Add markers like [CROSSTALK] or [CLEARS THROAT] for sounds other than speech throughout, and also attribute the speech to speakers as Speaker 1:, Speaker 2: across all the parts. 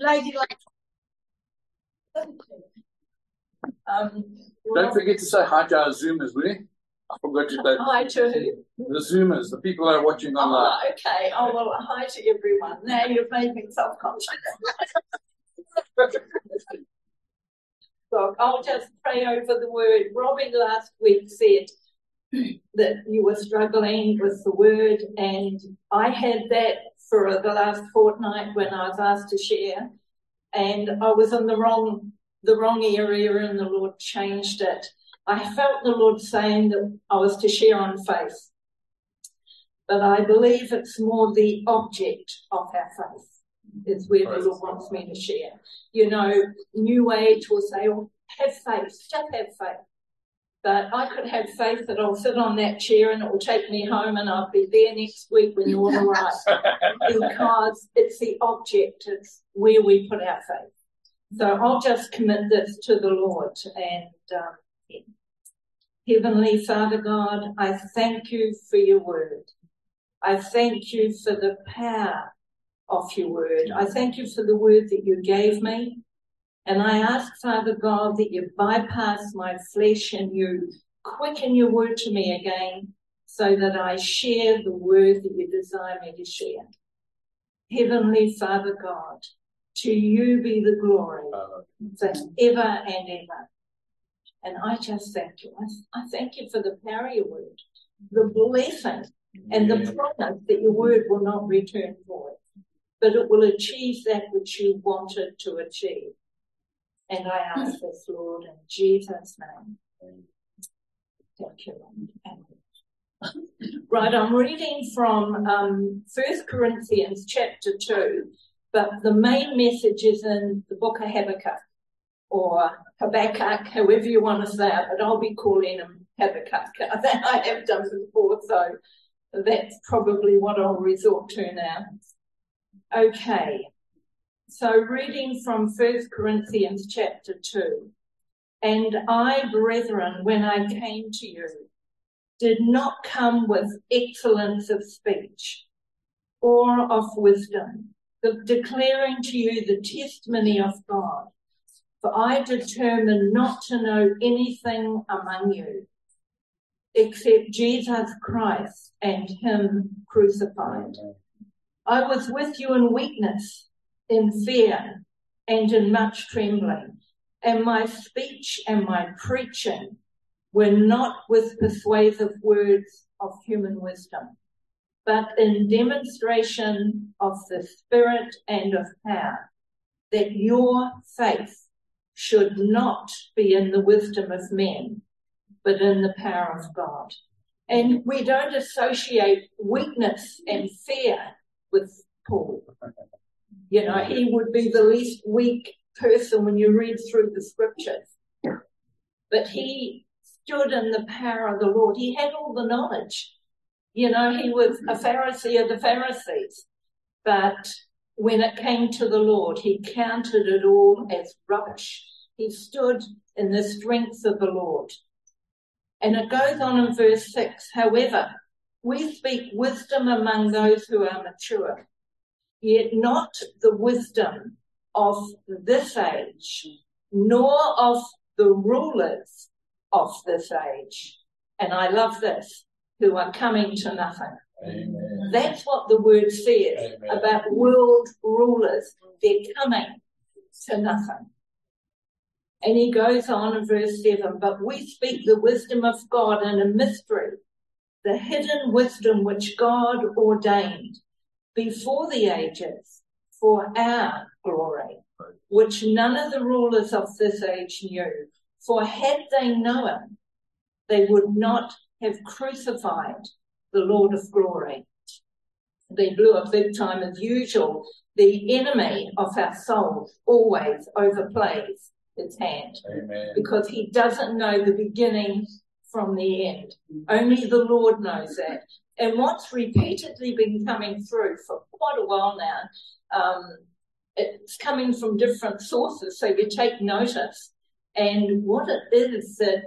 Speaker 1: Lady.
Speaker 2: Um,
Speaker 3: Don't forget to say hi to our Zoomers, will you? I forgot to say
Speaker 2: hi to who?
Speaker 3: the Zoomers, the people that are watching online.
Speaker 2: Oh, okay. Oh, well, hi to everyone. Now you've made me self-conscious. [LAUGHS] Look, I'll just pray over the word. Robin last week said [CLEARS THROAT] that you were struggling with the word, and I had that for the last fortnight when I was asked to share, and I was in the wrong the wrong area, and the Lord changed it. I felt the Lord saying that I was to share on faith, but I believe it's more the object of our faith is where the Lord wants me to share. You know, New Age will say, oh, have faith, just have faith. But I could have faith that I'll sit on that chair and it will take me home and I'll be there next week when you're all right. [LAUGHS] because it's the object, it's where we put our faith. So I'll just commit this to the Lord and um, Heavenly Father God, I thank you for your word. I thank you for the power of your word. I thank you for the word that you gave me. And I ask, Father God, that you bypass my flesh and you quicken your word to me again so that I share the word that you desire me to share. Heavenly Father God, to you be the glory forever and ever. And I just thank you. I, I thank you for the power of your word, the blessing and the promise that your word will not return void but it will achieve that which you wanted to achieve. And I ask this, Lord, in Jesus' name. Thank you, Lord. [LAUGHS] Right, I'm reading from um, 1 Corinthians chapter 2, but the main message is in the book of Habakkuk, or Habakkuk, however you want to say it, but I'll be calling him Habakkuk. [LAUGHS] I have done before, so that's probably what I'll resort to now. Okay. So reading from First Corinthians chapter 2. And I, brethren, when I came to you, did not come with excellence of speech or of wisdom, but declaring to you the testimony of God. For I determined not to know anything among you except Jesus Christ and Him crucified. I was with you in weakness, in fear, and in much trembling. And my speech and my preaching were not with persuasive words of human wisdom, but in demonstration of the Spirit and of power, that your faith should not be in the wisdom of men, but in the power of God. And we don't associate weakness and fear with Paul. You know, he would be the least weak person when you read through the scriptures. But he stood in the power of the Lord. He had all the knowledge. You know, he was a Pharisee of the Pharisees. But when it came to the Lord, he counted it all as rubbish. He stood in the strength of the Lord. And it goes on in verse 6. However, we speak wisdom among those who are mature, yet not the wisdom of this age, nor of the rulers of this age. And I love this, who are coming to nothing.
Speaker 3: Amen.
Speaker 2: That's what the word says
Speaker 3: Amen.
Speaker 2: about world rulers. They're coming to nothing. And he goes on in verse 7 But we speak the wisdom of God in a mystery, the hidden wisdom which God ordained before the ages for our glory, which none of the rulers of this age knew. For had they known, they would not have crucified the Lord of glory. They blew a big time as usual. The enemy of our souls always overplays his hand
Speaker 3: Amen.
Speaker 2: because he doesn't know the beginning from the end. Only the Lord knows that. And what's repeatedly been coming through for quite a while now, um, it's coming from different sources, so you take notice. And what it is that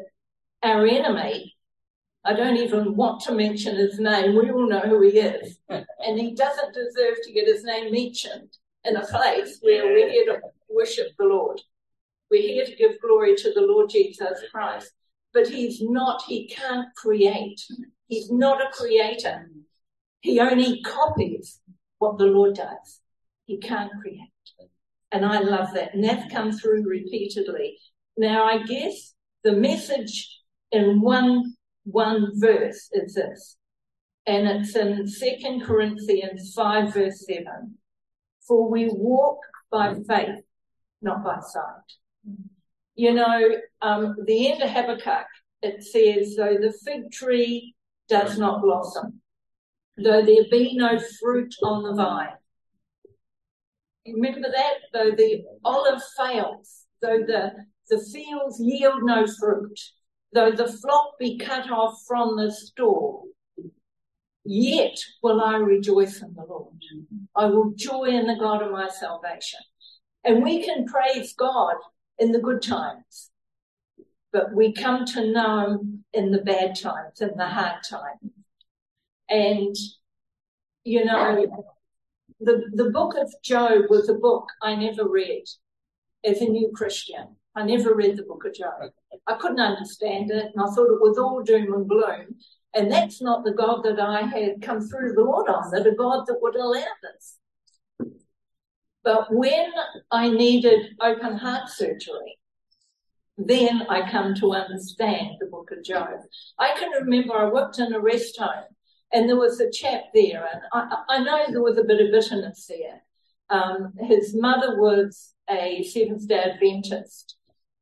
Speaker 2: our enemy, I don't even want to mention his name, we all know who he is, [LAUGHS] and he doesn't deserve to get his name mentioned. in a place where we're here to worship the Lord. We're here to give glory to the Lord Jesus Christ. But he's not, he can't create. He's not a creator. He only copies what the Lord does. He can't create. And I love that. And that's come through repeatedly. Now, I guess the message in one, one verse is this. And it's in 2 Corinthians 5 verse 7. For we walk by faith, not by sight. You know, um, the end of Habakkuk, it says, though the fig tree does not blossom, though there be no fruit on the vine. Remember that? Though the olive fails, though the, the fields yield no fruit, though the flock be cut off from the stall, yet will I rejoice in the Lord. I will joy in the God of my salvation. And we can praise God in the good times, but we come to know Him in the bad times, in the hard times. And, you know, the, the book of Job was a book I never read as a new Christian. I never read the book of Job. I couldn't understand it, and I thought it was all doom and gloom. And that's not the God that I had come through the Lord on, that a God that would allow this. But when I needed open heart surgery, then I come to understand the book of Job. I can remember I worked in a rest home and there was a chap there, and I, I know there was a bit of bitterness there. Um, his mother was a Seventh day Adventist,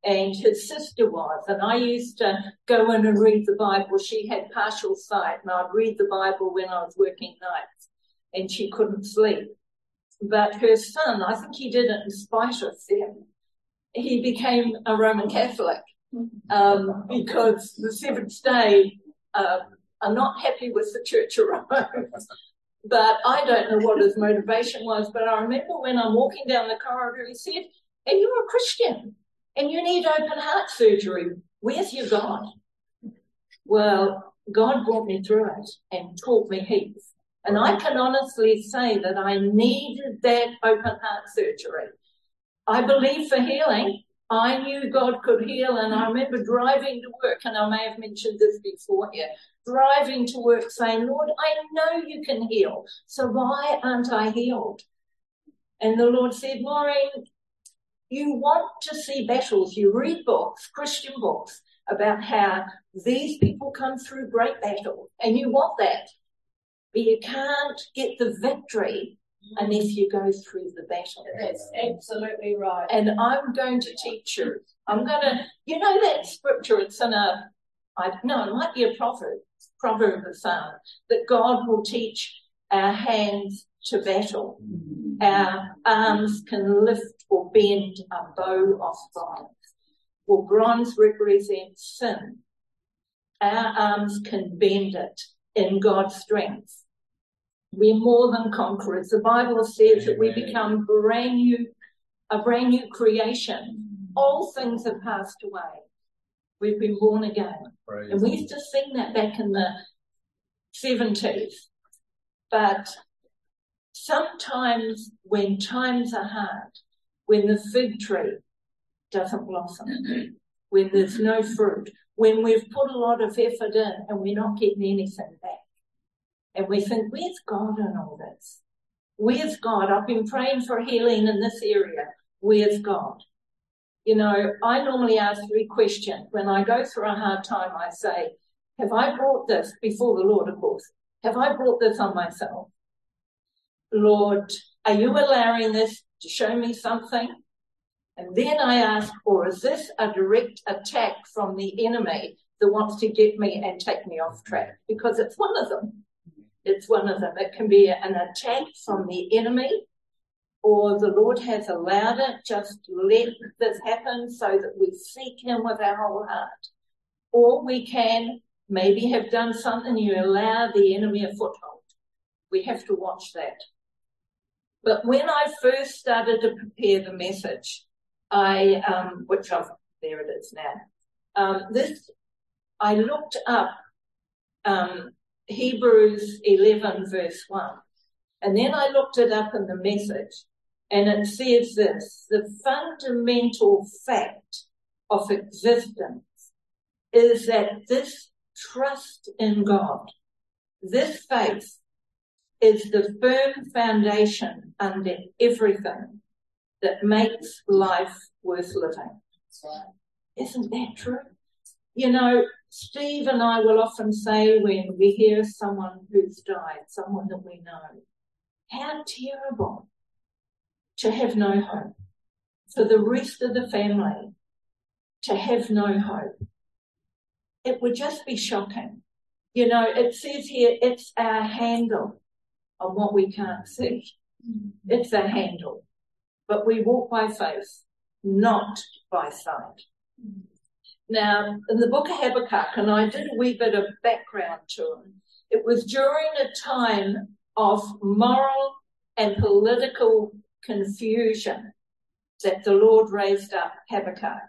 Speaker 2: and his sister was. And I used to go in and read the Bible. She had partial sight, and I'd read the Bible when I was working nights, and she couldn't sleep. But her son, I think he did it in spite of them. He became a Roman Catholic um, because the Seventh Day uh, are not happy with the Church of Rome. [LAUGHS] but I don't know what his motivation was. But I remember when I'm walking down the corridor, he said, "And you're a Christian." and you need open heart surgery. Where's your God? Well, God brought me through it and taught me heaps. And I can honestly say that I needed that open heart surgery. I believe for healing. I knew God could heal, and I remember driving to work, and I may have mentioned this before here, driving to work saying, Lord, I know you can heal, so why aren't I healed? And the Lord said, Maureen, you want to see battles. You read books, Christian books, about how these people come through great battle, and you want that. But you can't get the victory unless you go through the battle.
Speaker 1: That's absolutely right.
Speaker 2: And I'm going to teach you. I'm going to, you know, that scripture, it's in a, I know, it might be a proverb, proverb of Psalm, that God will teach our hands to battle. Our arms can lift or bend a bow of bronze. Well, bronze represents sin. Our arms can bend it in God's strength. We're more than conquerors. The Bible says that we become brand new, a brand new creation. All things have passed away. We've been born again. Praise and we used to sing that back in the 70s. But sometimes when times are hard, when the fig tree doesn't blossom, when there's no fruit, when we've put a lot of effort in and we're not getting anything back. And we think, where's God in all this? Where's God? I've been praying for healing in this area. Where's God? You know, I normally ask three questions. When I go through a hard time, I say, have I brought this before the Lord, of course? Have I brought this on myself? Lord, are you allowing this to show me something? And then I ask, or is this a direct attack from the enemy that wants to get me and take me off track? Because it's one of them. It's one of them. It can be an attack from the enemy, or the Lord has allowed it. Just let this happen so that we seek Him with our whole heart. Or we can maybe have done something you allow the enemy a foothold. We have to watch that. But when I first started to prepare the message, I, um, which I've, there it is now, um, this, I looked up, um, Hebrews 11 verse 1. And then I looked it up in the message And it says this, the fundamental fact of existence is that this trust in God, this faith is the firm foundation under everything that makes life worth living. Isn't that true? You know, Steve and I will often say when we hear someone who's died, someone that we know, how terrible to have no hope. For the rest of the family to have no hope. It would just be shocking. You know, it says here it's our handle on what we can't see. Mm-hmm. It's a handle. But we walk by faith, not by sight. Mm-hmm. Now, in the book of Habakkuk, and I did a wee bit of background to him, it was during a time of moral and political confusion that the Lord raised up Habakkuk.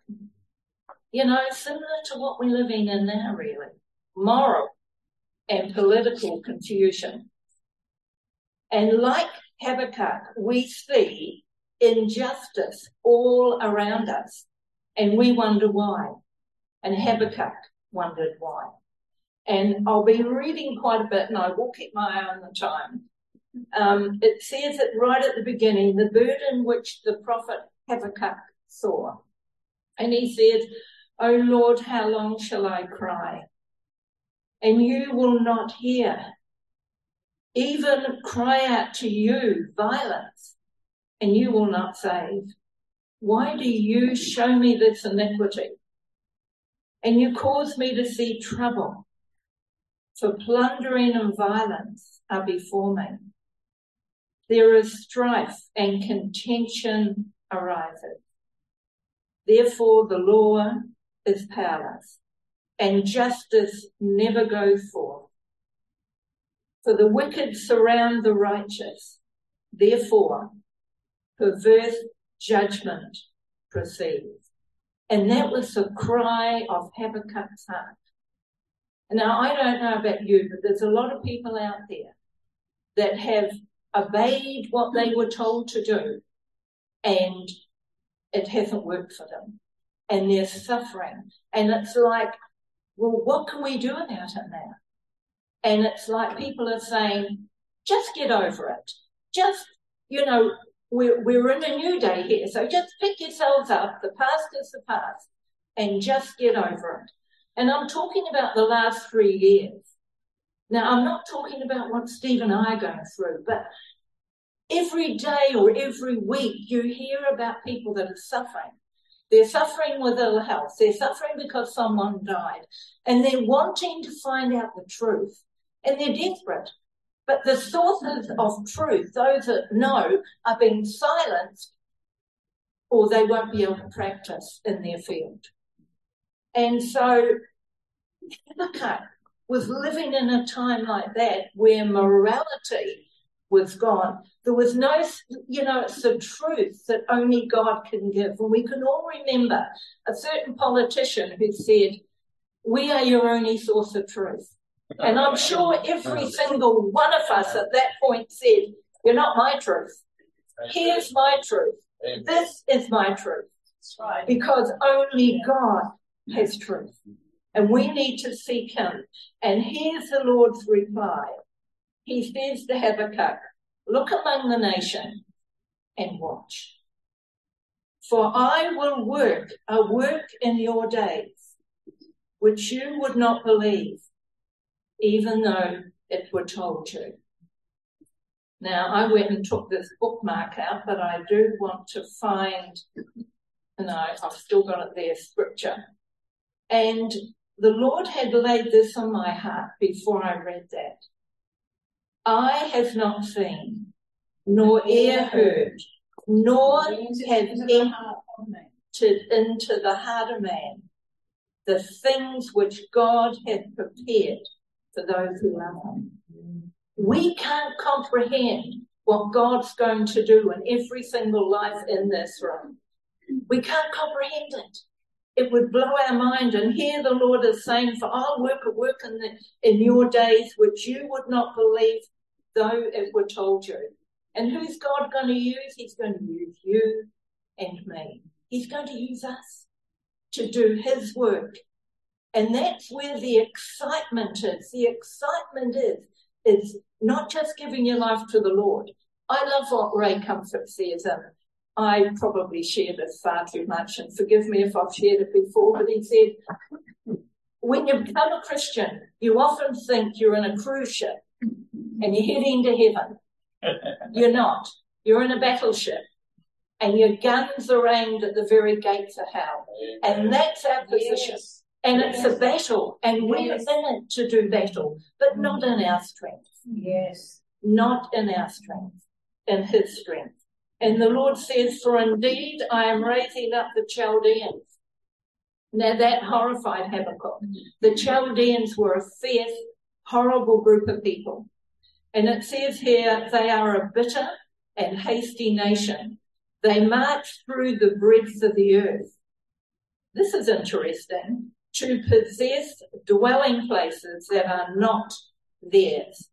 Speaker 2: You know, similar to what we're living in now, really. Moral and political confusion. And like Habakkuk, we see injustice all around us and we wonder why. And Habakkuk wondered why. And I'll be reading quite a bit and I will keep my eye on the time. Um, it says it right at the beginning, the burden which the prophet Habakkuk saw. And he said, O Lord, how long shall I cry? And you will not hear. Even cry out to you violence, and you will not save. Why do you show me this iniquity? And you cause me to see trouble. For plundering and violence are before me. There is strife and contention arises. Therefore the law is powerless and justice never goes forth. For the wicked surround the righteous. Therefore, perverse judgment proceeds. And that was the cry of Habakkuk's heart. Now, I don't know about you, but there's a lot of people out there that have obeyed what they were told to do and it hasn't worked for them and they're suffering. And it's like, well, what can we do about it now? And it's like people are saying, just get over it. Just, you know, we're, we're in a new day here. So just pick yourselves up. The past is the past and just get over it. And I'm talking about the last three years. Now, I'm not talking about what Steve and I are going through, but every day or every week you hear about people that are suffering. They're suffering with ill health. They're suffering because someone died and they're wanting to find out the truth and they're desperate. But the sources of truth, those that know, are being silenced or they won't be able to practice in their field. And so Habakkuk was living in a time like that where morality was gone. There was no, you know, it's the truth that only God can give. And we can all remember a certain politician who said, we are your only source of truth. And I'm sure every single one of us at that point said, you're not my truth. Here's my truth. This is my truth. Because only God has truth. And we need to seek him. And here's the Lord's reply. He says to Habakkuk, look among the nation and watch. For I will work a work in your days, which you would not believe, even though it were told to. Now, I went and took this bookmark out, but I do want to find, and I, I've still got it there, scripture. And the Lord had laid this on my heart before I read that. I have not seen, nor ear heard, nor have entered into the heart of man the things which God hath prepared for those who love him. We can't comprehend what God's going to do in every single life in this room. We can't comprehend it. It would blow our mind. And here the Lord is saying, For I'll work a work in, the, in your days which you would not believe, though it were told you. And who's God going to use? He's going to use you and me. He's going to use us to do his work. And that's where the excitement is. The excitement is, is not just giving your life to the Lord. I love what Ray Comfort says, and I probably share this far too much, and forgive me if I've shared it before, but he said, when you become a Christian, you often think you're in a cruise ship and you're heading to heaven. [LAUGHS] You're not. You're in a battleship and your guns are aimed at the very gates of hell. And that's our position. Yes. And yes. it's a battle, and we're yes. in it to do battle, but not in mm. our strength.
Speaker 1: Yes.
Speaker 2: Not in our strength, in His strength. And the Lord says, For indeed I am raising up the Chaldeans. Now that horrified Habakkuk. The mm. Chaldeans were a fierce, horrible group of people. And it says here, they are a bitter and hasty nation they march through the breadth of the earth. This is interesting to possess dwelling places that are not theirs.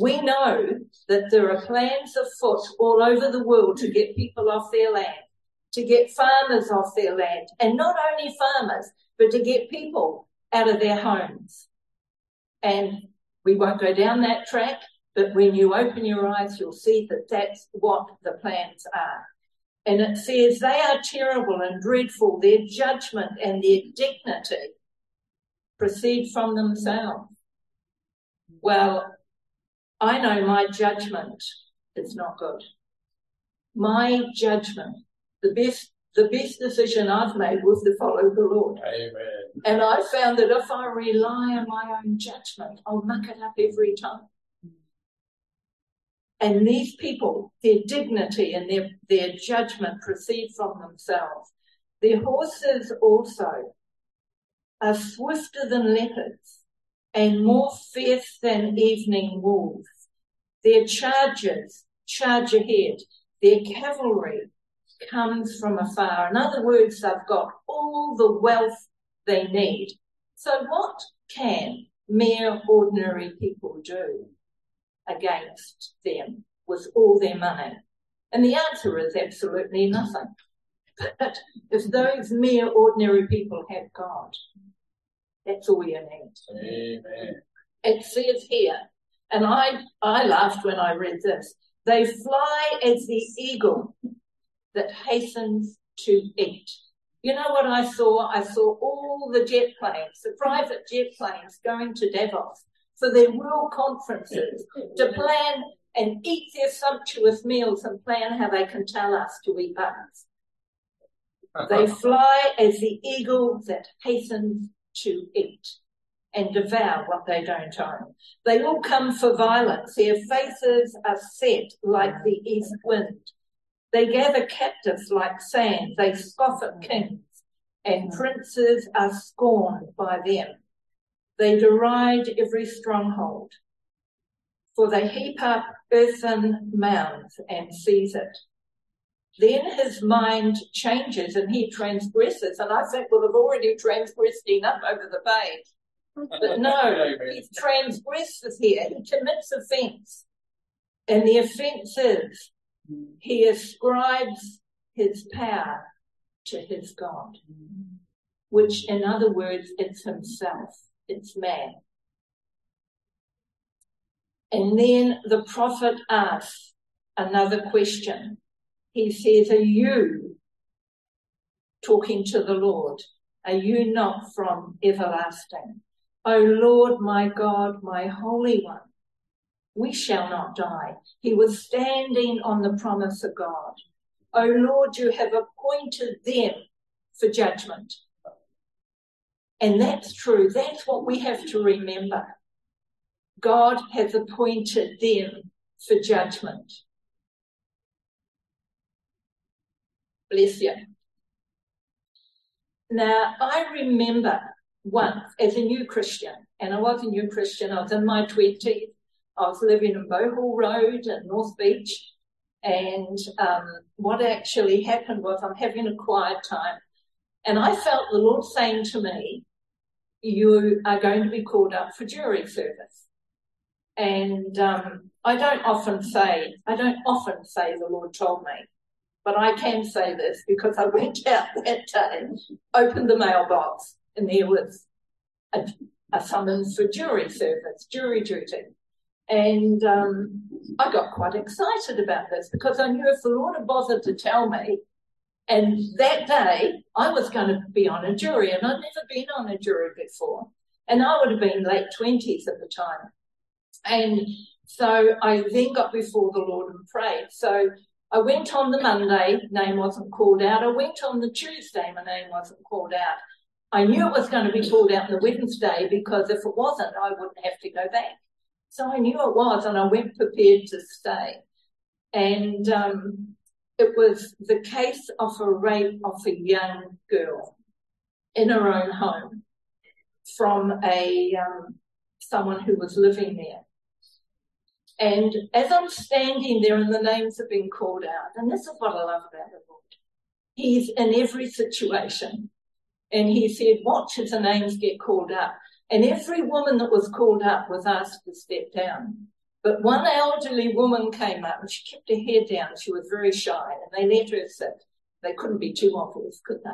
Speaker 2: We know that there are plans afoot all over the world to get people off their land, to get farmers off their land, and not only farmers, but to get people out of their homes. And we won't go down that track, but when you open your eyes, you'll see that that's what the plans are. And it says they are terrible and dreadful. Their judgment and their dignity proceed from themselves. Well, I know my judgment is not good. My judgment, the best, the best decision I've made was to follow the Lord.
Speaker 3: Amen.
Speaker 2: And I found that if I rely on my own judgment, I'll muck it up every time. And these people, their dignity and their, their judgment proceed from themselves. Their horses also are swifter than leopards and more fierce than evening wolves. Their chargers charge ahead. Their cavalry comes from afar. In other words, they've got all the wealth they need. So what can mere ordinary people do? Against them with all their money? And the answer is absolutely nothing. But if those mere ordinary people have God, that's all you need.
Speaker 3: Amen.
Speaker 2: It says here, and I, I laughed when I read this, they fly as the eagle that hastens to eat. You know what I saw? I saw all the jet planes, the private jet planes going to Davos for their world conferences to plan and eat their sumptuous meals and plan how they can tell us to eat buns. They [LAUGHS] fly as the eagle that hastens to eat and devour what they don't own. They all come for violence. Their faces are set like the east wind. They gather captives like sand. They scoff at kings and princes are scorned by them. They deride every stronghold, for they heap up earthen mounds and seize it. Then his mind changes and he transgresses. And I think we'll have already transgressed enough over the page. But no, [LAUGHS] he transgresses here. He commits offence. And the offence is he ascribes his power to his God, which in other words, it's himself it's man. And then the prophet asks another question. He says, Are you talking to the Lord? Are you not from everlasting? O Lord, my God, my Holy One, we shall not die. He was standing on the promise of God. O Lord, you have appointed them for judgment. And that's true. That's what we have to remember. God has appointed them for judgment. Bless you. Now, I remember once as a new Christian, and I was a new Christian, I was in my 20s, I was living in Bowhill Road in North Beach, and um, what actually happened was I'm having a quiet time, and I felt the Lord saying to me, you are going to be called up for jury service. And um, I don't often say, I don't often say the Lord told me, but I can say this because I went [LAUGHS] out that day, opened the mailbox, and there was a, a summons for jury service, jury duty. And um, I got quite excited about this because I knew if the Lord had bothered to tell me, and that day I was going to be on a jury, and I'd never been on a jury before, and I would have been late twenties at the time. And so I then got before the Lord and prayed. So I went on the Monday, name wasn't called out. I went on the Tuesday, my name wasn't called out. I knew it was going to be called out on the Wednesday because if it wasn't, I wouldn't have to go back. So I knew it was, and I went prepared to stay. And um, it was the case of a rape of a young girl in her own home from a um, someone who was living there. And as I'm standing there and the names have been called out, and this is what I love about the Lord. He's in every situation. And he said, watch as the names get called up. And every woman that was called up was asked to step down. But one elderly woman came up and she kept her head down. She was very shy and they let her sit. They couldn't be too obvious, could they?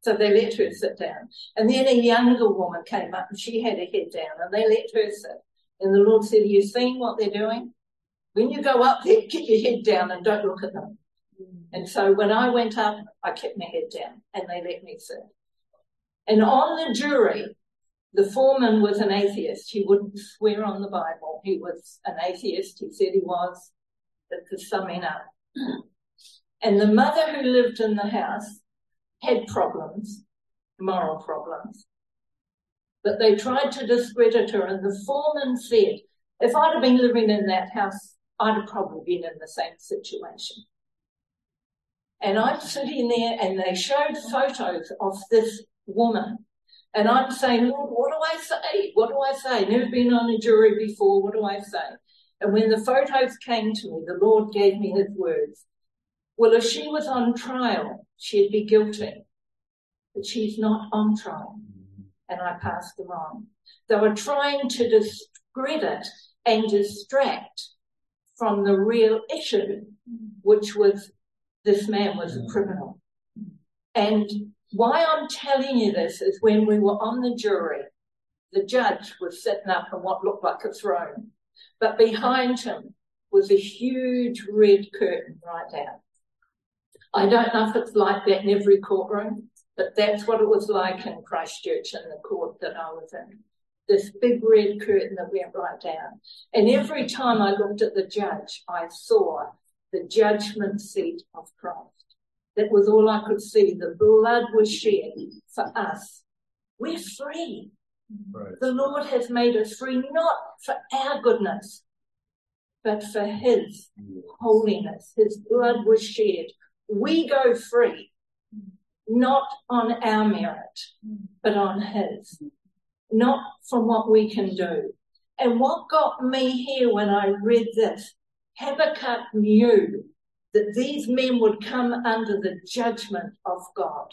Speaker 2: So they let her sit down. And then a younger woman came up and she had her head down and they let her sit. And the Lord said, Are you seeing what they're doing? When you go up there, keep your head down and don't look at them. Mm. And so when I went up, I kept my head down and they let me sit. And on the jury, the foreman was an atheist. He wouldn't swear on the Bible. He was an atheist. He said he was. That's the summing up. And the mother who lived in the house had problems, moral problems. But they tried to discredit her, and the foreman said, if I'd have been living in that house, I'd have probably been in the same situation. And I'm sitting there, and they showed photos of this woman. And I'm saying, Lord, what do I say? What do I say? Never been on a jury before. What do I say? And when the photos came to me, the Lord gave me his words. Well, if she was on trial, she'd be guilty. But she's not on trial and I passed them on. They were trying to discredit and distract from the real issue, which was this man was a criminal. And why I'm telling you this is when we were on the jury, the judge was sitting up on what looked like a throne, but behind him was a huge red curtain right down. I don't know if it's like that in every courtroom, but that's what it was like in Christchurch in the court that I was in. This big red curtain that went right down. And every time I looked at the judge, I saw the judgment seat of Christ. That was all I could see. The blood was shed for us. We're free. Right. The Lord has made us free, not for our goodness, but for His holiness. His blood was shed. We go free not on our merit, but on His, not from what we can do. And what got me here when I read this, Habakkuk knew that these men would come under the judgment of God.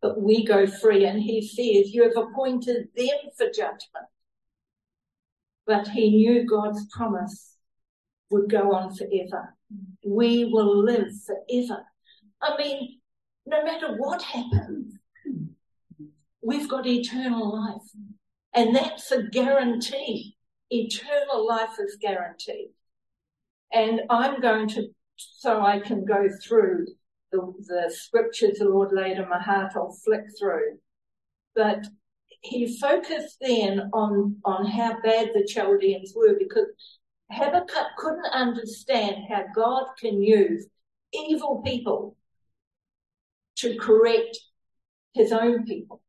Speaker 2: But we go free, and he says, You have appointed them for judgment. But he knew God's promise would go on forever. We will live forever. I mean, no matter what happens, we've got eternal life. And that's a guarantee. Eternal life is guaranteed. And I'm going to, so I can go through the, the scriptures the Lord laid in my heart, I'll flick through. But he focused then on, on how bad the Chaldeans were because Habakkuk couldn't understand how God can use evil people to correct his own people.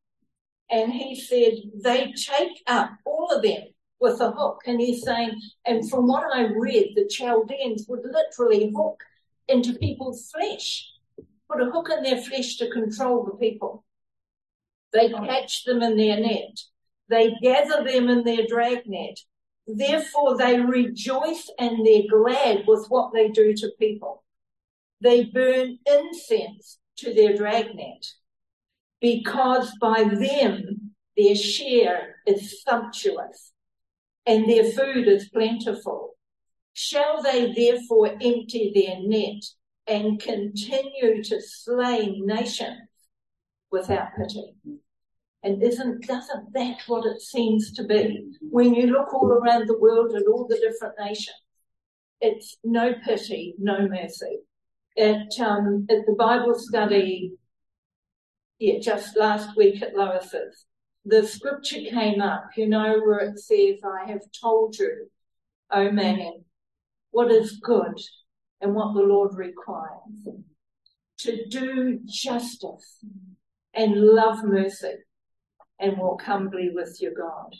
Speaker 2: And he said they take up all of them with a hook. And he's saying, and from what I read, the Chaldeans would literally hook into people's flesh, put a hook in their flesh to control the people. They catch them in their net. They gather them in their dragnet. Therefore, they rejoice and they're glad with what they do to people. They burn incense to their dragnet, because by them their share is sumptuous. And their food is plentiful. Shall they therefore empty their net and continue to slay nations without pity? And isn't, doesn't that what it seems to be? When you look all around the world at all the different nations, it's no pity, no mercy. At, um, at the Bible study, yeah, just last week at Lois's, the scripture came up, you know, where it says, I have told you, O man, what is good and what the Lord requires. To do justice and love mercy and walk humbly with your God.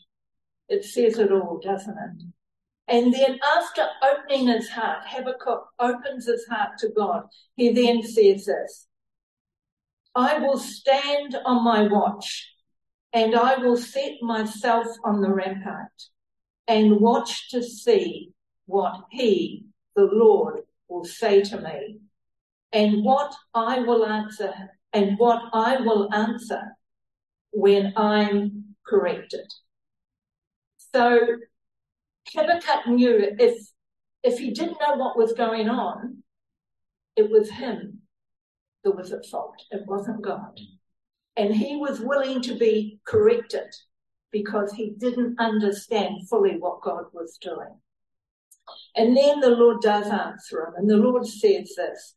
Speaker 2: It says it all, doesn't it? And then after opening his heart, Habakkuk opens his heart to God. He then says this, I will stand on my watch and I will set myself on the rampart and watch to see what he, the Lord, will say to me and what I will answer and what I will answer when I'm corrected. So Habakkuk knew if, if he didn't know what was going on, it was him that was at fault. It wasn't God. And he was willing to be corrected because he didn't understand fully what God was doing. And then the Lord does answer him, and the Lord says this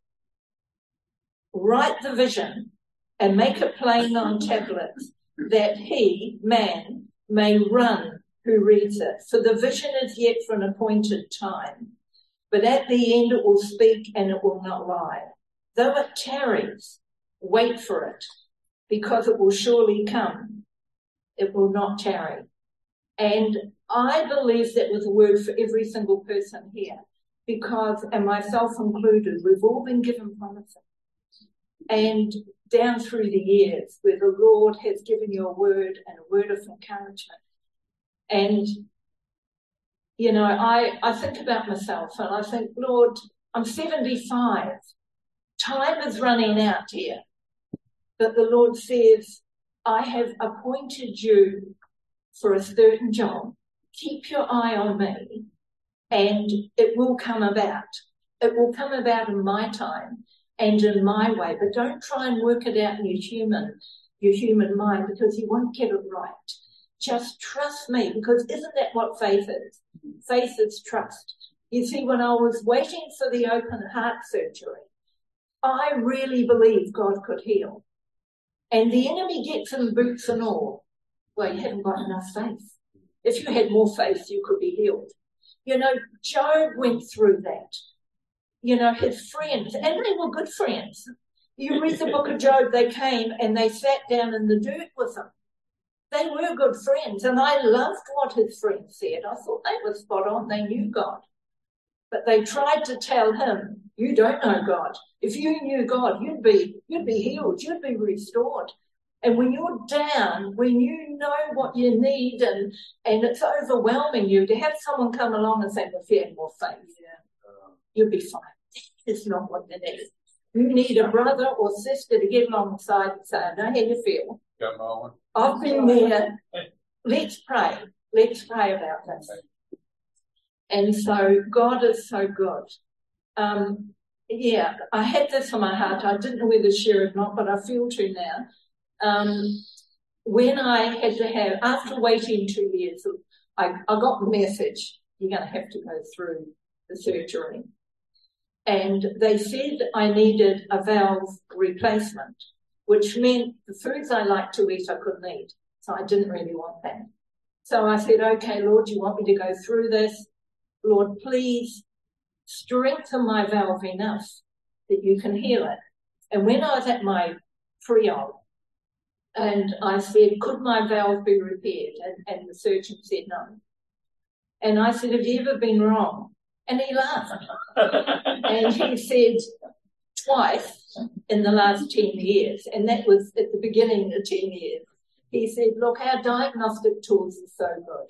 Speaker 2: Write the vision and make it plain on tablets that he, man, may run who reads it. For the vision is yet for an appointed time, but at the end it will speak and it will not lie. Though it tarries, wait for it, because it will surely come. It will not tarry. And I believe that was a word for every single person here, because, and myself included, we've all been given promises. And down through the years, where the Lord has given you a word and a word of encouragement, and, you know, I, I think about myself and I think, Lord, I'm 75. Time is running out here. But the Lord says, I have appointed you for a certain job. Keep your eye on me and it will come about. It will come about in my time and in my way, but don't try and work it out in your human, your human mind because you won't get it right. Just trust me, because isn't that what faith is? Faith is trust. You see, when I was waiting for the open heart surgery, I really believed God could heal. And the enemy gets in boots and all. Well, you haven't got enough faith. If you had more faith, you could be healed. You know, Job went through that. You know, his friends, and they were good friends. You read the book of Job, they came and they sat down in the dirt with him. They were good friends, and I loved what his friends said. I thought they were spot on. They knew God. But they tried to tell him, you don't know God. If you knew God, you'd be, you'd be healed. You'd be restored. And when you're down, when you know what you need and, and it's overwhelming you, to have someone come along and say, well, had more faith, yeah, you'll be fine. [LAUGHS] It's not what you need. You need a brother or sister to get alongside and say, I know how you feel.
Speaker 3: Come on.
Speaker 2: I've been there. Let's pray. Let's pray about this. And so God is so good. Um, yeah, I had this on my heart. I didn't know whether to share it or not, but I feel to now. Um, when I had to have, after waiting two years, I, I got the message, you're going to have to go through the surgery. And they said I needed a valve replacement which meant the foods I liked to eat I couldn't eat. So I didn't really want that. So I said, okay, Lord, you want me to go through this? Lord, please strengthen my valve enough that you can heal it. And when I was at my pre-op, and I said, could my valve be repaired? And, and the surgeon said no. And I said, have you ever been wrong? And he laughed. [LAUGHS] and he said, twice in the last 10 years, and that was at the beginning of 10 years. He said, Look, our diagnostic tools are so good.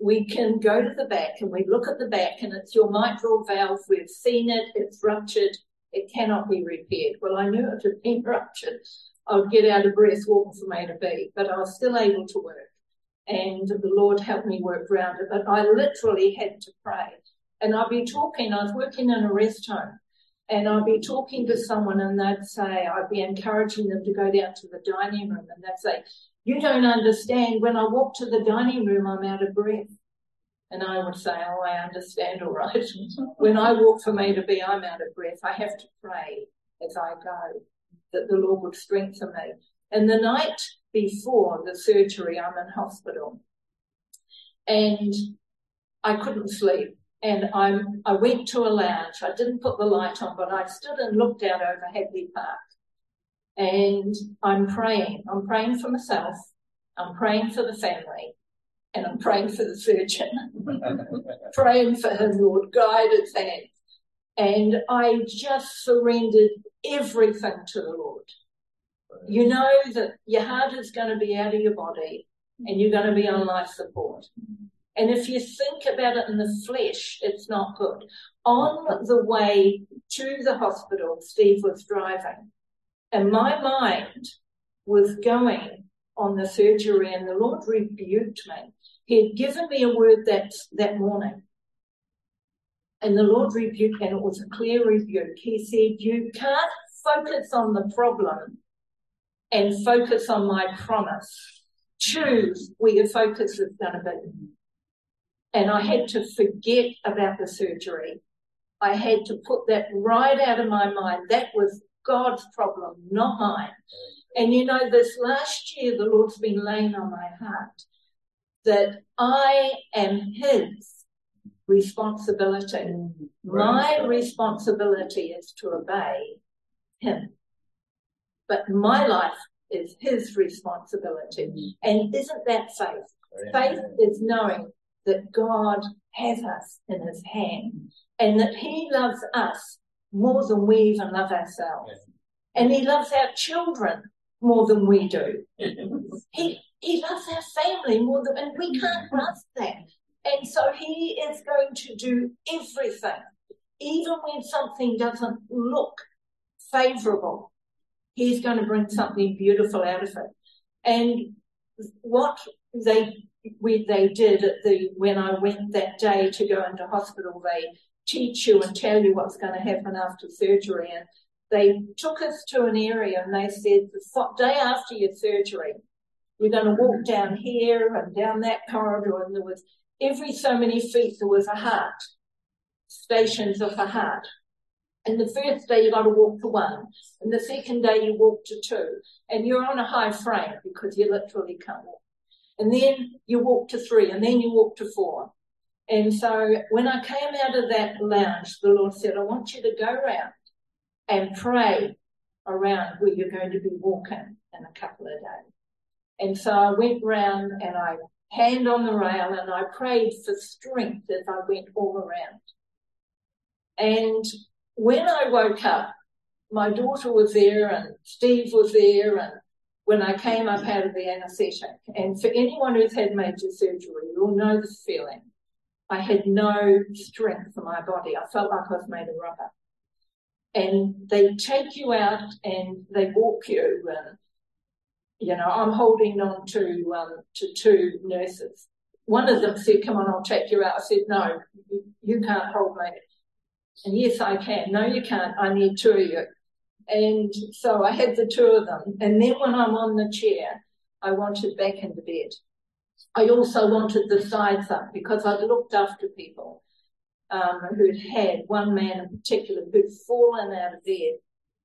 Speaker 2: We can go to the back and we look at the back, and it's your mitral valve. We've seen it, it's ruptured, it cannot be repaired. Well, I knew it had been [LAUGHS] ruptured. I would get out of breath walking from A to B, but I was still able to work. and the Lord helped me work around it. But I literally had to pray. And I'd be talking, I was working in a rest home, and I'd be talking to someone and they'd say, I'd be encouraging them to go down to the dining room and they'd say, you don't understand. When I walk to the dining room, I'm out of breath. And I would say, Oh, I understand all right. [LAUGHS] when I walk for me to be, I'm out of breath. I have to pray as I go that the Lord would strengthen me. And the night before the surgery, I'm in hospital and I couldn't sleep. And I, I went to a lounge. I didn't put the light on, but I stood and looked out over Hagley Park and I'm praying. I'm praying for myself. I'm praying for the family. And I'm praying for the surgeon. [LAUGHS] praying for him, Lord, guide his hand. And I just surrendered everything to the Lord. You know that your heart is going to be out of your body and you're going to be on life support. And if you think about it in the flesh, it's not good. On the way to the hospital, Steve was driving and my mind was going on the surgery and the Lord rebuked me. He had given me a word that, that morning. And the Lord rebuked, and it was a clear rebuke. He said, You can't focus on the problem and focus on my promise. Choose where your focus is going to be. And I had to forget about the surgery. I had to put that right out of my mind. That was God's problem, not mine. And you know, this last year, the Lord's been laying on my heart that I am His responsibility. My responsibility is to obey Him. But my life is His responsibility. And isn't that faith? Faith is knowing that God has us in His hand and that He loves us more than we even love ourselves. And he loves our children more than we do. [LAUGHS] he, he loves our family more than, and we can't mm-hmm. grasp that. And so he is going to do everything, even when something doesn't look favorable. He's going to bring something beautiful out of it. And what they we, they did at the when I went that day to go into hospital, they teach you and tell you what's going to happen after surgery. And they took us to an area and they said the day after your surgery, you're going to walk down here and down that corridor. And there was every so many feet, there was a heart, stations of a heart. And the first day you got to walk to one, and the second day you walk to two, and you're on a high frame because you literally can't walk. And then you walk to three, and then you walk to four, and so when I came out of that lounge, the Lord said, I want you to go around and pray around where you're going to be walking in a couple of days. And so I went round and I hand on the rail and I prayed for strength as I went all around. And when I woke up, my daughter was there and Steve was there and when I came up out of the anaesthetic. And for anyone who's had major surgery, you'll know this feeling I had no strength for my body. I felt like I was made of rubber. And they take you out and they walk you and, you know, I'm holding on to, um, to two nurses. One of them said, come on, I'll take you out. I said, no, you, you can't hold me. And yes, I can. No, you can't. I need two of you. And so I had the two of them. And then when I'm on the chair, I wanted back into bed. I also wanted the sides up because I'd looked after people um, who'd had one man in particular who'd fallen out of bed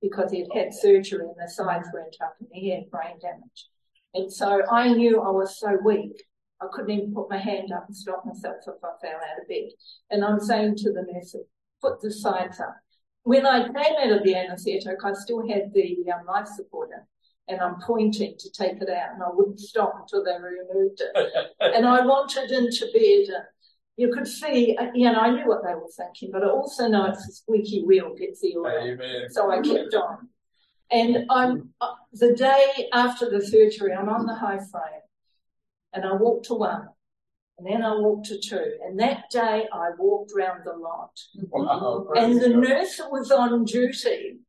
Speaker 2: because he'd had surgery and the sides weren't up and he had brain damage. And so I knew I was so weak, I couldn't even put my hand up and stop myself if I fell out of bed. And I'm saying to the nurses, put the sides up. When I came out of the anaesthetic, I still had the um, life supporter and I'm pointing to take it out, and I wouldn't stop until they removed it. [LAUGHS] and I wanted into bed, and you could see, uh, you know, I knew what they were thinking, but I also know it's a squeaky wheel gets the oil. Amen. So I kept on. And I'm uh, the day after the surgery, I'm on the high frame, and I walked to one, and then I walked to two, and that day I walked round the lot. Wow, and the nurse that was on duty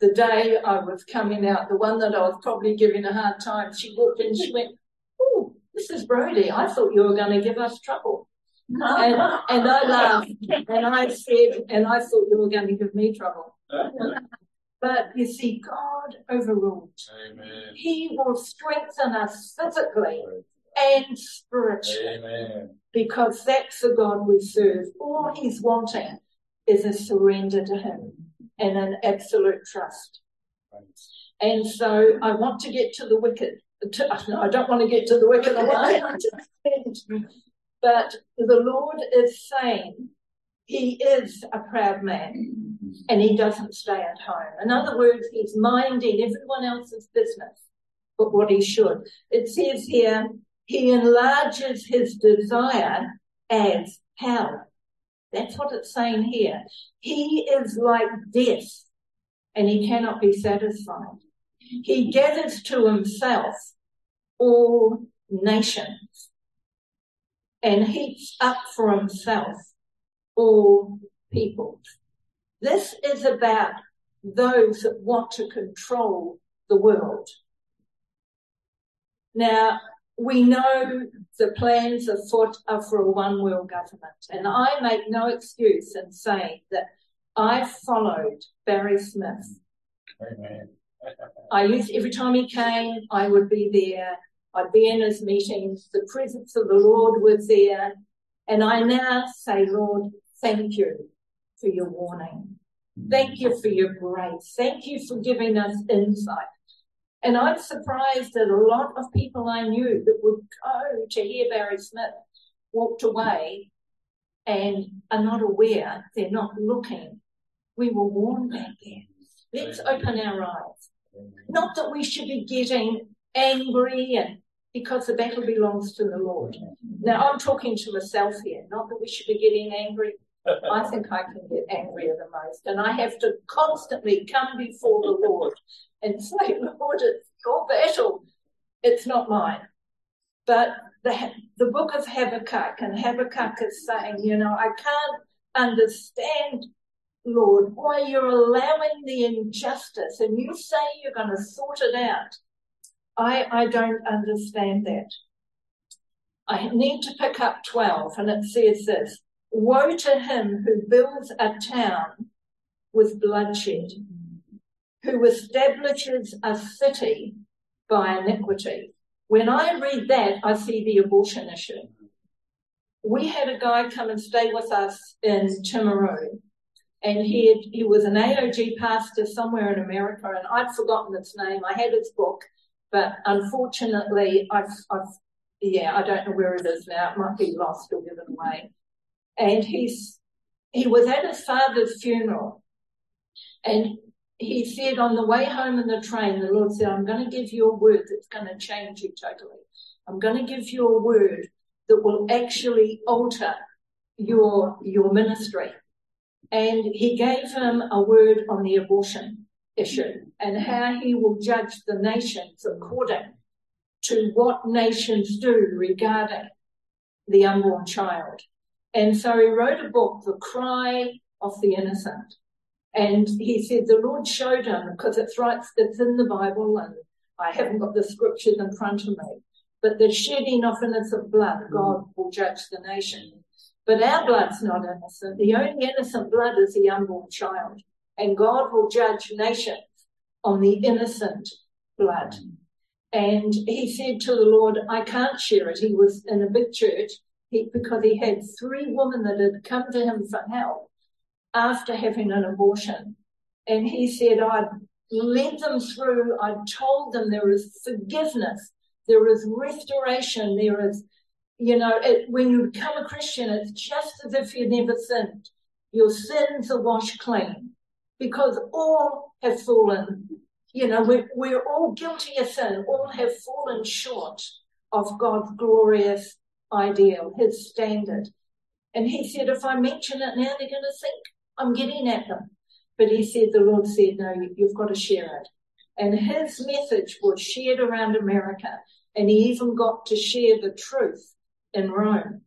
Speaker 2: the day I was coming out, the one that I was probably giving a hard time, she walked in, she went, Oh, Mrs. Brody, I thought you were going to give us trouble. And, and I laughed and I said, and I thought you were going to give me trouble. But you see, God overruled.
Speaker 3: Amen.
Speaker 2: He will strengthen us physically and spiritually
Speaker 3: Amen.
Speaker 2: because that's the God we serve. All he's wanting is a surrender to him and an absolute trust. And so I want to get to the wicked. I don't want to get to the wicked. I want to understand. But the Lord is saying he is a proud man and he doesn't stay at home. In other words, he's minding everyone else's business but what he should. It says here, he enlarges his desire as hell. That's what it's saying here. He is like death and he cannot be satisfied. He gathers to himself all nations and heaps up for himself all peoples. This is about those that want to control the world. Now, we know the plans afoot are for a one world government, and I make no excuse in saying that I followed Barry Smith.
Speaker 3: Amen. [LAUGHS]
Speaker 2: I used every time he came, I would be there. I'd be in his meetings. The presence of the Lord was there. And I now say, Lord, thank you for your warning. Thank you for your grace. Thank you for giving us insight. And I'm surprised that a lot of people I knew that would go to hear Barry Smith walked away and are not aware, they're not looking. We were warned back then. Let's open our eyes. Mm-hmm. Not that we should be getting angry and because the battle belongs to the Lord. Mm-hmm. Now I'm talking to myself here, not that we should be getting angry. I think I can get angrier the most. And I have to constantly come before the Lord and say, Lord, it's your battle. It's not mine. But the, the book of Habakkuk, and Habakkuk is saying, you know, I can't understand, Lord, why you're allowing the injustice and you say you're going to sort it out. I, I don't understand that. I need to pick up 12 and it says this, woe to him who builds a town with bloodshed, who establishes a city by iniquity. When I read that, I see the abortion issue. We had a guy come and stay with us in Timaru and he had, he was an AOG pastor somewhere in America and I'd forgotten his name. I had his book, but unfortunately I've, I've yeah, I don't know where it is now. It might be lost or given away. And he's, he was at his father's funeral and he said on the way home in the train, the Lord said, I'm going to give you a word that's going to change you totally. I'm going to give you a word that will actually alter your, your ministry. And he gave him a word on the abortion issue and how he will judge the nations according to what nations do regarding the unborn child. And so he wrote a book, The Cry of the Innocent. And he said the Lord showed him because it's right, it's in the Bible and I haven't got the scriptures in front of me, but the shedding of innocent blood, God will judge the nation. But our blood's not innocent. The only innocent blood is the unborn child and God will judge nations on the innocent blood. And he said to the Lord, I can't share it. He was in a big church he, because he had three women that had come to him for help after having an abortion. And he said, I'd led them through, I told them there is forgiveness, there is restoration, there is, you know, it, when you become a Christian, it's just as if you never sinned. Your sins are washed clean because all have fallen. You know, we're, we're all guilty of sin, all have fallen short of God's glorious ideal, his standard. And he said, if I mention it now, they're going to think I'm getting at them. But he said, the Lord said, no, you've got to share it. And his message was shared around America. And he even got to share the truth in Rome.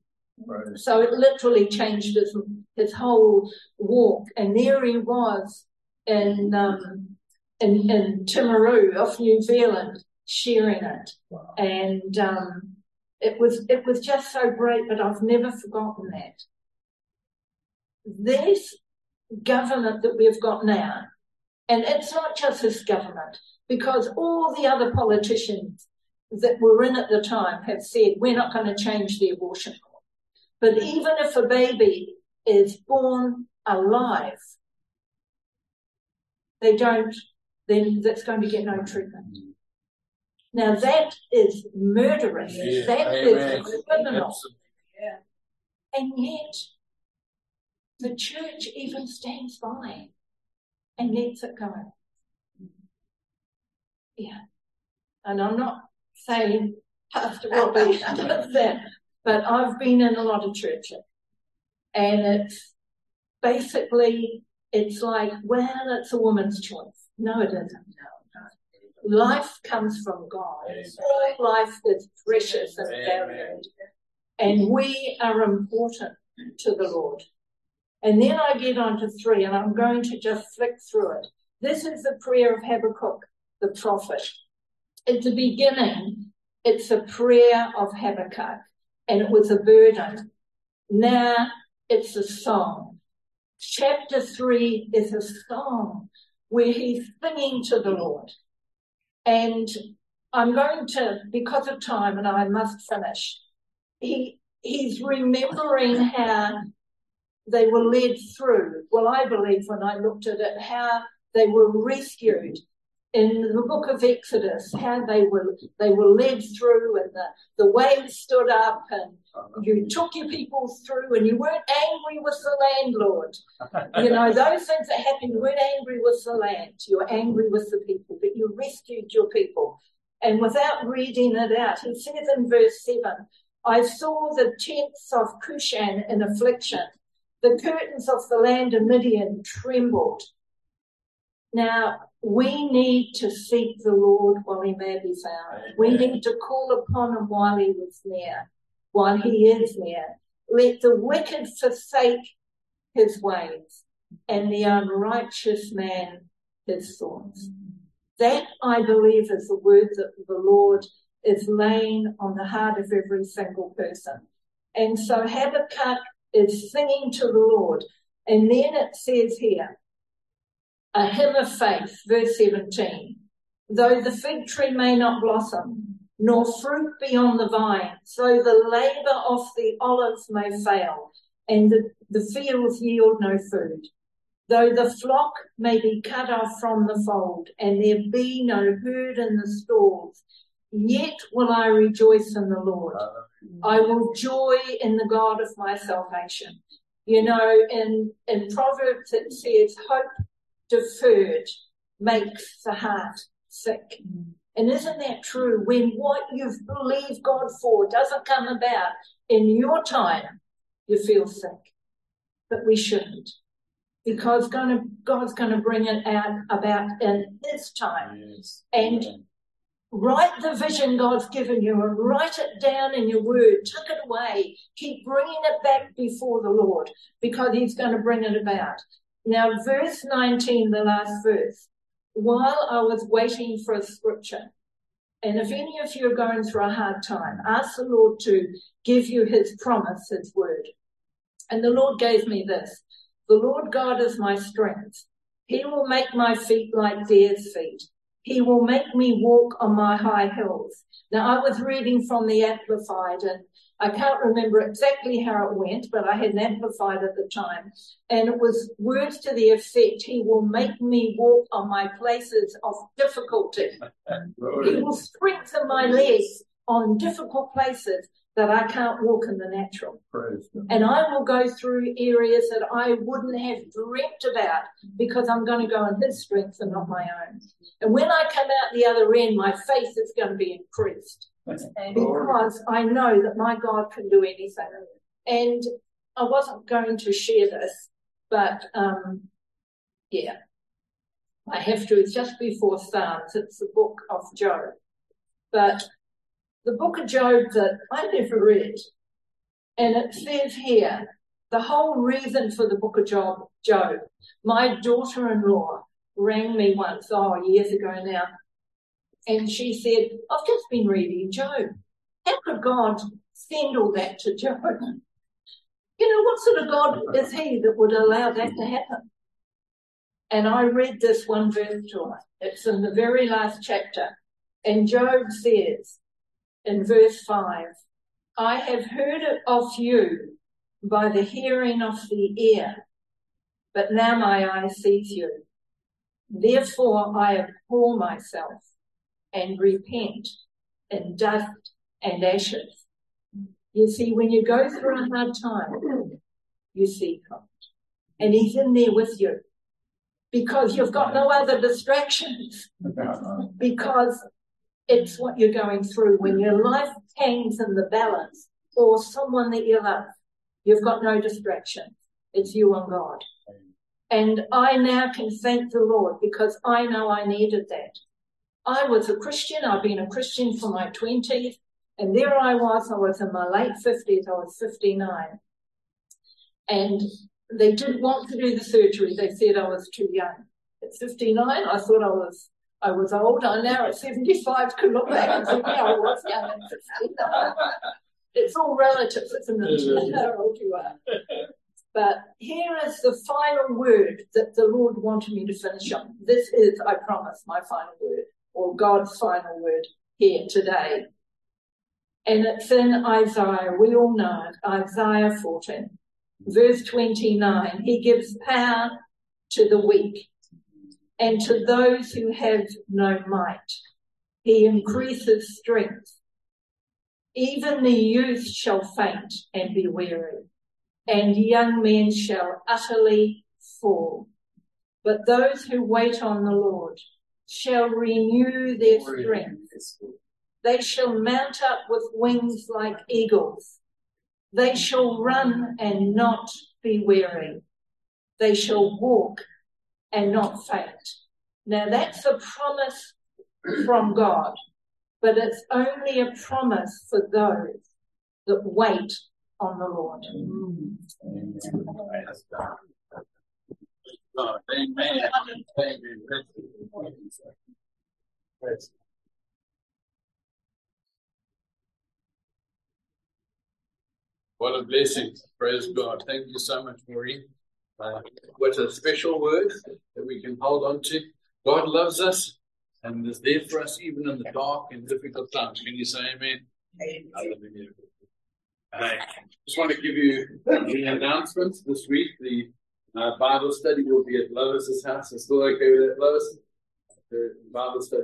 Speaker 3: Right.
Speaker 2: So it literally changed his, his whole walk. And there he was in, um, in, in Timaru off New Zealand sharing it. And, um, It was, it was just so great, but I've never forgotten that. This government that we've got now, and it's not just this government, because all the other politicians that were in at the time have said, we're not going to change the abortion law. But even if a baby is born alive, they don't, then that's going to get no treatment. Now that is murderous.
Speaker 3: Yeah,
Speaker 2: that
Speaker 3: amen.
Speaker 2: is criminal.
Speaker 3: Absolutely.
Speaker 2: And yet, the church even stands by and lets it go. Yeah. And I'm not saying Pastor Robbie [LAUGHS] does that, but I've been in a lot of churches. And it's basically, it's like, well, it's a woman's choice. No, it isn't. Life comes from God. All life is precious and valued. And we are important to the Lord. And then I get on to three, and I'm going to just flick through it. This is the prayer of Habakkuk, the prophet. At the beginning, it's a prayer of Habakkuk, and it was a burden. Now it's a song. Chapter three is a song where he's singing to the Lord. And I'm going to, because of time, and I must finish, he, he's remembering how they were led through. Well, I believe when I looked at it, how they were rescued in the book of Exodus, how they were they were led through, and the the waves stood up, and uh-huh. you took your people through, and you weren't angry with the landlord. [LAUGHS] You know those things that happened, You weren't angry with the land. You were angry with the people, but you rescued your people. And without reading it out, he says in verse seven, "I saw the tents of Cushan in affliction." The curtains of the land of Midian trembled. Now, we need to seek the Lord while he may be found. We need to call upon him while he was near, while he is near. Let the wicked forsake his ways and the unrighteous man his thoughts. That, I believe, is the word that the Lord is laying on the heart of every single person. And so Habakkuk is singing to the Lord. And then it says here, a hymn of faith, verse 17. Though the fig tree may not blossom, nor fruit be on the vine, though the labor of the olives may fail, and the, the fields yield no food. Though the flock may be cut off from the fold, and there be no herd in the stalls, yet will I rejoice in the Lord. I will joy in the God of my salvation. You know, in, in Proverbs it says, hope deferred makes the heart sick. And isn't that true? When what you've believed God for doesn't come about in your time, you feel sick. But we shouldn't. Because gonna, God's going to bring it out about in His time.
Speaker 3: Yes.
Speaker 2: And write the vision God's given you and write it down in your word. Tuck it away. Keep bringing it back before the Lord because He's going to bring it about. Now, verse 19, the last verse. While I was waiting for a scripture, and if any of you are going through a hard time, ask the Lord to give you His promise, His word. And the Lord gave me this. The Lord God is my strength. He will make my feet like deer's feet. He will make me walk on my high hills. Now I was reading from the Amplified and I can't remember exactly how it went, but I had an Amplified at the time. And it was words to the effect, He will make me walk on my places of difficulty. [LAUGHS] He will strengthen my legs on difficult places that I can't walk in the natural.
Speaker 3: Praise
Speaker 2: And I will go through areas that I wouldn't have dreamt about because I'm going to go in His strength and not my own. And when I come out the other end, my faith is going to be increased because I know that my God can do anything. And I wasn't going to share this, but um, yeah, I have to. It's just before Psalms. It's the book of Job. But the book of Job that I never read, and it says here the whole reason for the book of Job. Job, my daughter-in-law rang me once, oh, years ago now, and she said, "I've just been reading Job." how could God send all that to Job? [LAUGHS] You know, what sort of God is he that would allow that to happen? And I read this one verse to her. It's in the very last chapter. And Job says in verse 5 I have heard it of you by the hearing of the ear, but now my eye sees you. Therefore I abhor myself and repent in dust and ashes. You see, when you go through a hard time, you see God. And He's in there with you because you've got no other distractions. [LAUGHS] because it's what you're going through when your life hangs in the balance or someone that you love. You've got no distraction. It's you and God. And I now can thank the Lord because I know I needed that. I was a Christian. I've been a Christian for my 20s. And there I was. I was in my late 50s. I was 59. And they didn't want to do the surgery. They said I was too young. At 59, I thought I was I was old. I now at 75 can look back and think, yeah, I was young at 59. It's all relative, isn't it? How old you are. But here is the final word that the Lord wanted me to finish on. This is, I promise, my final word, or God's final word here today. And it's in Isaiah. We all know it. Isaiah 14, verse 29. He gives power to the weak and to those who have no might. He increases strength. Even the youth shall faint and be weary, and young men shall utterly fall. But those who wait on the Lord shall renew their strength. They shall mount up with wings like eagles. They shall run and not be weary. They shall walk and not faint. Now that's a promise from God, but it's only a promise for those that wait on the Lord.
Speaker 3: Amen. What a blessing. Praise God. Thank you so much, Maureen. What a special word that we can hold on to. God loves us and is there for us even in the dark and difficult times. Can you say amen? Amen. I just want to give you the announcements this week. The uh, Bible study will be at Lois's house. Is still okay with that, Lois? The Bible study